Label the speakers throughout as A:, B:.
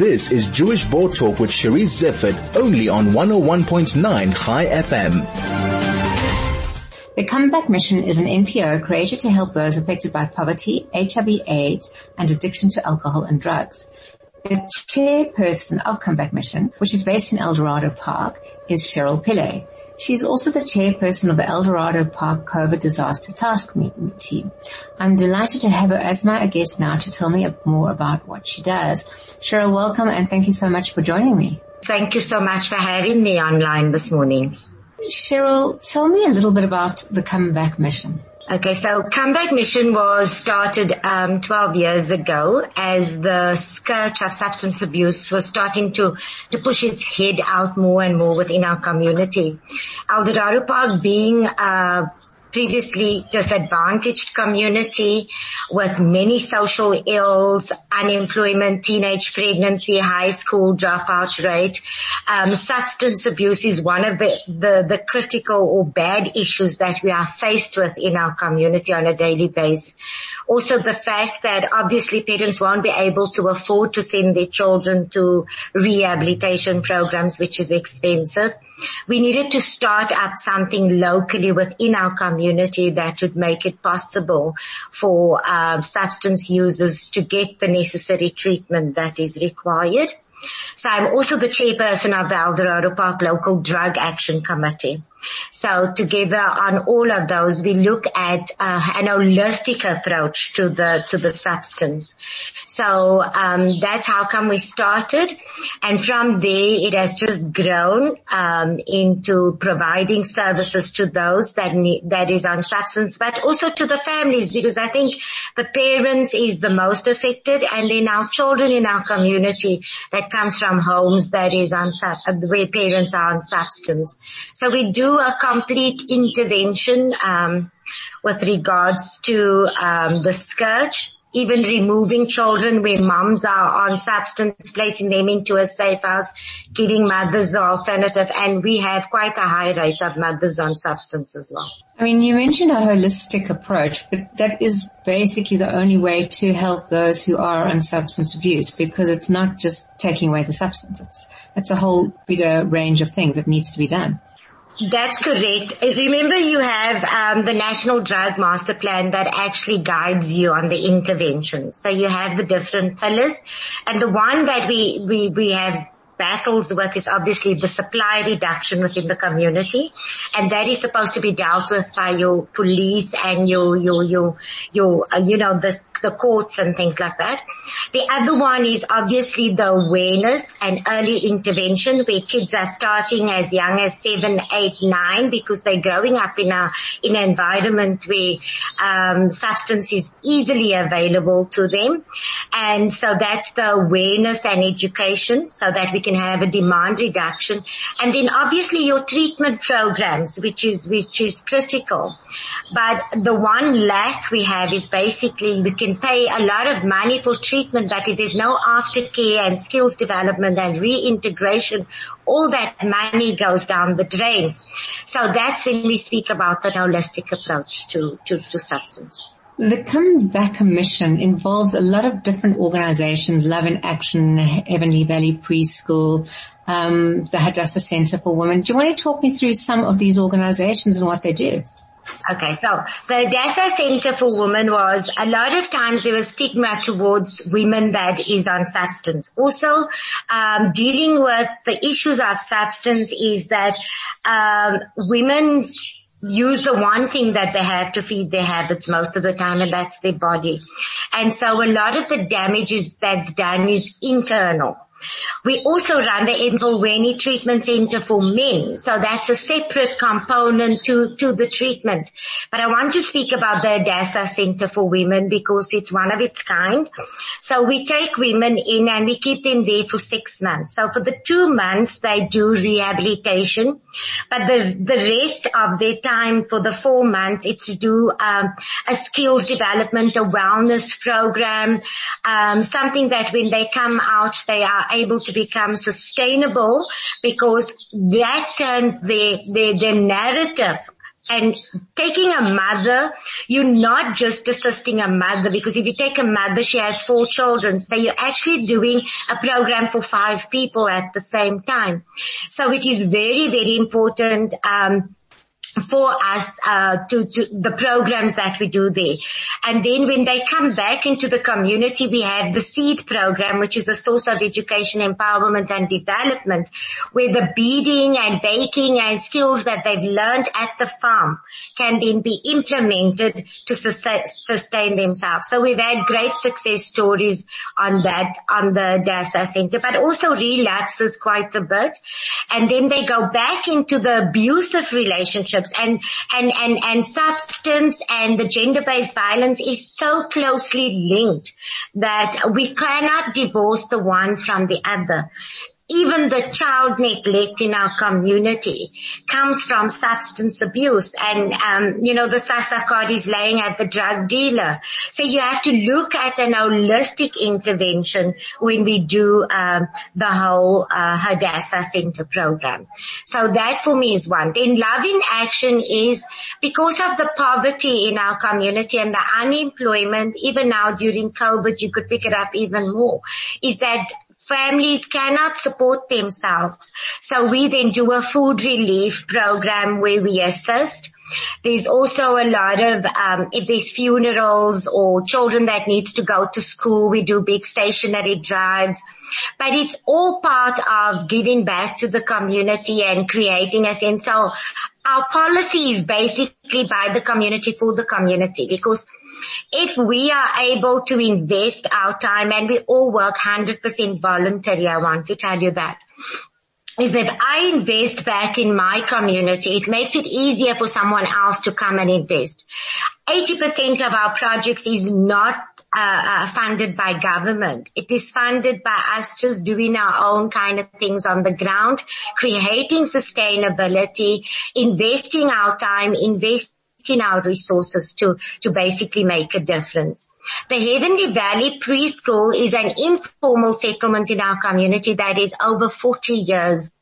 A: This is Jewish Board Talk with Cherise Zifford, only on 101.9 Chai FM.
B: The Comeback Mission is an NPO created to help those affected by poverty, HIV AIDS, and addiction to alcohol and drugs. The chairperson of Comeback Mission, which is based in Eldorado Park, is Cheryl Pillay. She's also the chairperson of the Eldorado Park COVID Disaster Task Team. I'm delighted to have her as my guest now to tell me more about what she does. Cheryl, welcome and thank you so much for joining me.
C: Thank you so much for having me online this morning.
B: Cheryl, tell me a little bit about the Comeback Mission.
C: Okay, so Comeback Mission was started um, 12 years ago as the scourge of substance abuse was starting to, to push its head out more and more within our community. Eldorado Park being a previously disadvantaged community with many social ills, unemployment, teenage pregnancy, high school dropout rate. Um, substance abuse is one of the, the, the critical or bad issues that we are faced with in our community on a daily basis. Also the fact that obviously parents won't be able to afford to send their children to rehabilitation programs, which is expensive. We needed to start up something locally within our community that would make it possible for uh, substance users to get the necessary treatment that is required. So I'm also the chairperson of the Eldorado Park Local Drug Action Committee. So together on all of those, we look at uh, an holistic approach to the to the substance. So um, that's how come we started, and from there it has just grown um, into providing services to those that need, that is on substance, but also to the families because I think the parents is the most affected, and then our children in our community that comes from homes that is on where parents are on substance. So we do a complete intervention um, with regards to um, the scourge, even removing children where moms are on substance, placing them into a safe house, giving mothers the alternative, and we have quite a high rate of mothers on substance as well.
B: I mean, you mentioned a holistic approach, but that is basically the only way to help those who are on substance abuse because it's not just taking away the substance. It's, it's a whole bigger range of things that needs to be done.
C: That's correct. Remember you have um, the National Drug Master Plan that actually guides you on the intervention. So you have the different pillars and the one that we, we, we have battles with is obviously the supply reduction within the community and that is supposed to be dealt with by your police and your, your, your, your, uh, you know, the the courts and things like that. The other one is obviously the awareness and early intervention where kids are starting as young as seven, eight, nine because they're growing up in a, in an environment where, um, substance is easily available to them. And so that's the awareness and education so that we can have a demand reduction. And then obviously your treatment programs, which is, which is critical. But the one lack we have is basically we can can pay a lot of money for treatment, but if there's no aftercare and skills development and reintegration, all that money goes down the drain. So that's when we speak about the holistic approach to, to, to substance.
B: The Comeback Mission involves a lot of different organizations, Love in Action, Heavenly Valley Preschool, um, the Hadassah Center for Women. Do you want to talk me through some of these organizations and what they do?
C: Okay, so the Hadassah Center for Women was a lot of times there was stigma towards women that is on substance. Also, um, dealing with the issues of substance is that um, women use the one thing that they have to feed their habits most of the time and that's their body. And so a lot of the damage is, that's done is internal. We also run the Mbolweni Treatment Center for Men. So that's a separate component to, to the treatment. But I want to speak about the Hadassah Center for Women because it's one of its kind. So we take women in and we keep them there for six months. So for the two months they do rehabilitation, but the, the rest of their time for the four months it's to do um, a skills development, a wellness program, um, something that when they come out they are able to become sustainable because that turns their, their, their narrative and taking a mother, you're not just assisting a mother because if you take a mother, she has four children. So you're actually doing a program for five people at the same time. So it is very, very important, um, for us uh, to, to the programs that we do there. And then when they come back into the community, we have the SEED program, which is a source of education, empowerment and development, where the beading and baking and skills that they've learned at the farm can then be implemented to sustain themselves. So we've had great success stories on that, on the DASA Center, but also relapses quite a bit. And then they go back into the abusive relationship relationships. And, and, and, and substance and the gender-based violence is so closely linked that we cannot divorce the one from the other even the child neglect in our community comes from substance abuse and um, you know the SASSA card is laying at the drug dealer. So you have to look at an holistic intervention when we do um, the whole uh, Hadassah Center program. So that for me is one. Then love in action is because of the poverty in our community and the unemployment even now during COVID you could pick it up even more is that families cannot support themselves. So we then do a food relief program where we assist. There's also a lot of, um, if there's funerals or children that needs to go to school, we do big stationary drives. But it's all part of giving back to the community and creating a sense. So our policy is basically by the community for the community because if we are able to invest our time and we all work 100% voluntary, I want to tell you that is that I invest back in my community. It makes it easier for someone else to come and invest. 80% of our projects is not uh, uh, funded by government. It is funded by us just doing our own kind of things on the ground, creating sustainability, investing our time, investing in our resources to, to basically make a difference. The Heavenly Valley Preschool is an informal settlement in our community that is over 40 years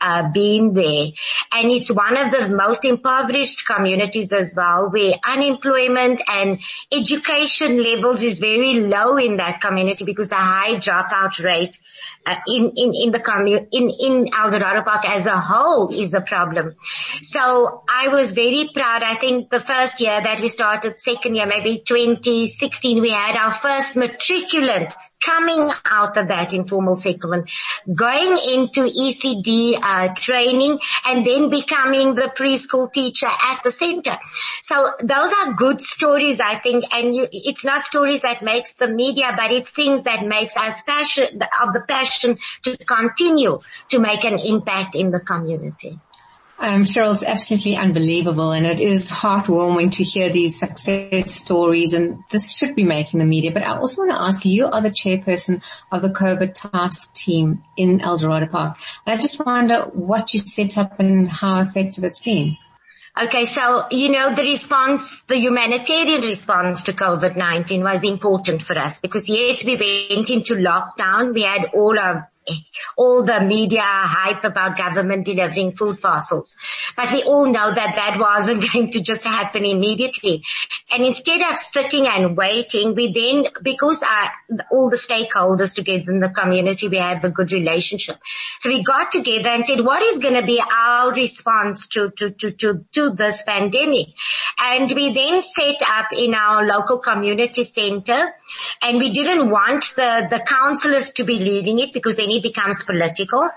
C: uh, being there. And it's one of the most impoverished communities as well where unemployment and education levels is very low in that community because the high dropout rate uh, in, in, in the community, in, in Eldorado Park as a whole is a problem. So I was very proud. I think the first year that we started, second year, maybe 2016, we had our first matriculant coming out of that informal settlement, going into ECD uh, training and then becoming the preschool teacher at the center. So those are good stories, I think, and you, it's not stories that makes the media, but it's things that makes us passion of the passion to continue to make an impact in the community.
B: Um, Cheryl, it's absolutely unbelievable and it is heartwarming to hear these success stories and this should be making the media. But I also want to ask you, you are the chairperson of the COVID task team in Eldorado Park. And I just wonder what you set up and how effective it's been.
C: Okay, so, you know, the response, the humanitarian response to COVID-19 was important for us because yes, we went into lockdown. We had all our all the media hype about government delivering food parcels. But we all know that that wasn't going to just happen immediately. And instead of sitting and waiting, we then, because our, all the stakeholders together in the community, we have a good relationship. So we got together and said, what is going to be our response to, to, to, to, to this pandemic? And we then set up in our local community center and we didn't want the, the councillors to be leading it because then it becomes political.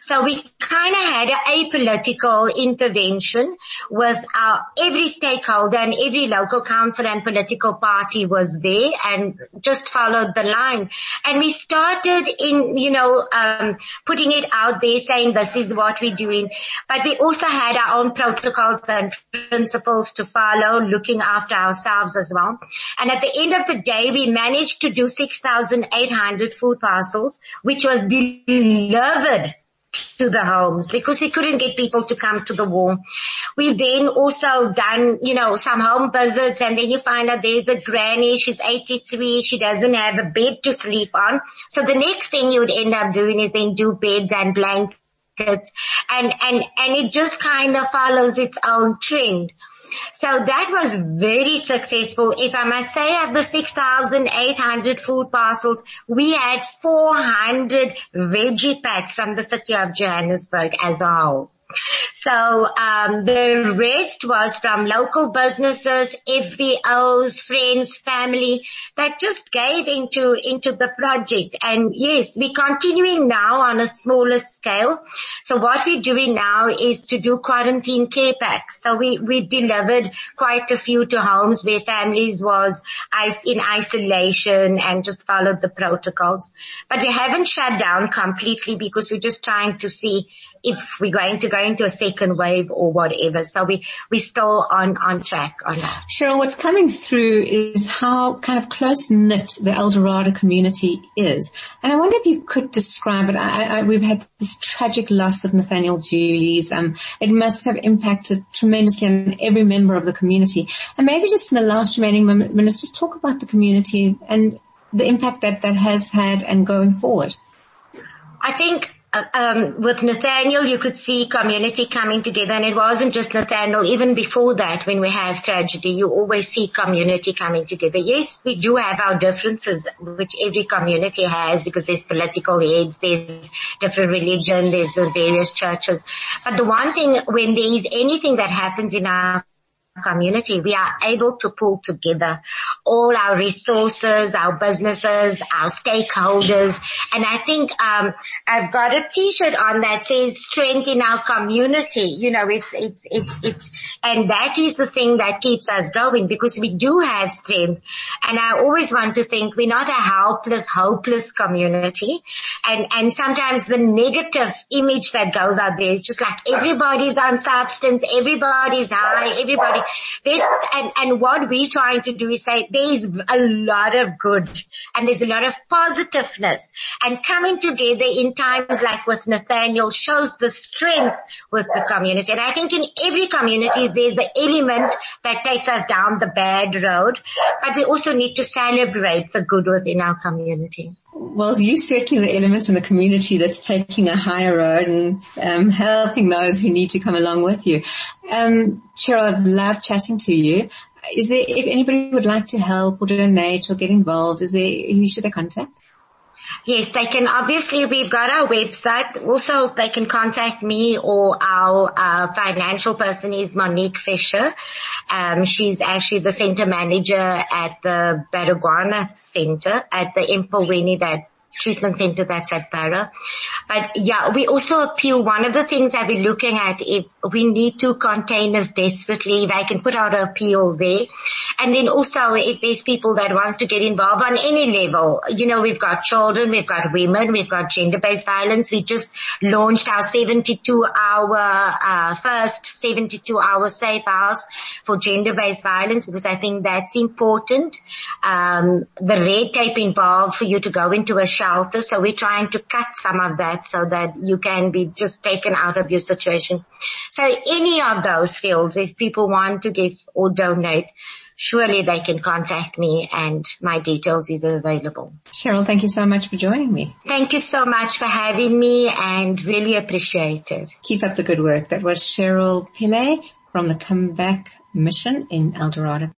C: So we kind of had a apolitical intervention with our, every stakeholder and every local council and political party was there and just followed the line. And we started in, you know, um, putting it out there saying this is what we're doing. But we also had our own protocols and principles to follow, looking after ourselves as well. And at the end of the day, we managed to do 6,800 food parcels, which was delivered to the homes because he couldn't get people to come to the wall. We then also done, you know, some home visits and then you find out there's a granny, she's 83, she doesn't have a bed to sleep on. So the next thing you would end up doing is then do beds and blankets and, and, and it just kind of follows its own trend. So that was very successful. If I must say of the 6,800 food parcels, we had 400 veggie packs from the city of Johannesburg as a whole. So um, the rest was from local businesses, FBOs, friends, family that just gave into into the project. And yes, we're continuing now on a smaller scale. So what we're doing now is to do quarantine care packs. So we we delivered quite a few to homes where families was in isolation and just followed the protocols. But we haven't shut down completely because we're just trying to see if we're going to go into a second wave or whatever. So we, we're still on, on track on that.
B: Cheryl, what's coming through is how kind of close knit the Eldorado community is. And I wonder if you could describe it. I, I, we've had this tragic loss of Nathaniel Julies. Um, it must have impacted tremendously on every member of the community. And maybe just in the last remaining minutes, just talk about the community and the impact that that has had and going forward.
C: I think um, with Nathaniel, you could see community coming together, and it wasn't just Nathaniel. Even before that, when we have tragedy, you always see community coming together. Yes, we do have our differences, which every community has, because there's political heads, there's different religion, there's the various churches. But the one thing, when there is anything that happens in our community, we are able to pull together all our resources, our businesses, our stakeholders. And I think, um, I've got a t-shirt on that says strength in our community. You know, it's, it's, it's, it's, and that is the thing that keeps us going because we do have strength. And I always want to think we're not a helpless, hopeless community. And, and sometimes the negative image that goes out there is just like everybody's on substance, everybody's high, everybody this and, and what we're trying to do is say there's a lot of good and there's a lot of positiveness and coming together in times like with Nathaniel shows the strength with the community. And I think in every community there's the element that takes us down the bad road, but we also need to celebrate the good within our community.
B: Well, you certainly the element in the community that's taking a higher road and um, helping those who need to come along with you. Um, Cheryl, I've loved chatting to you. Is there, if anybody would like to help or donate or get involved, is there, who should they contact?
C: Yes, they can obviously, we've got our website. Also, they can contact me or our uh, financial person is Monique Fisher. Um, she's actually the center manager at the Baragwanath Center at the Empolweni that treatment center that's at Para. But yeah, we also appeal, one of the things that we're looking at, if we need two containers desperately, they can put out an appeal there. And then also if there's people that wants to get involved on any level, you know, we've got children, we've got women, we've got gender-based violence. We just launched our 72 hour, uh, first 72 hour safe house for gender-based violence because I think that's important. Um, the red tape involved for you to go into a shelter. So we're trying to cut some of that so that you can be just taken out of your situation. So any of those fields, if people want to give or donate, surely they can contact me and my details is available.
B: Cheryl, thank you so much for joining me.
C: Thank you so much for having me and really appreciate it.
B: Keep up the good work. That was Cheryl Pillay from the Comeback Mission in Eldorado.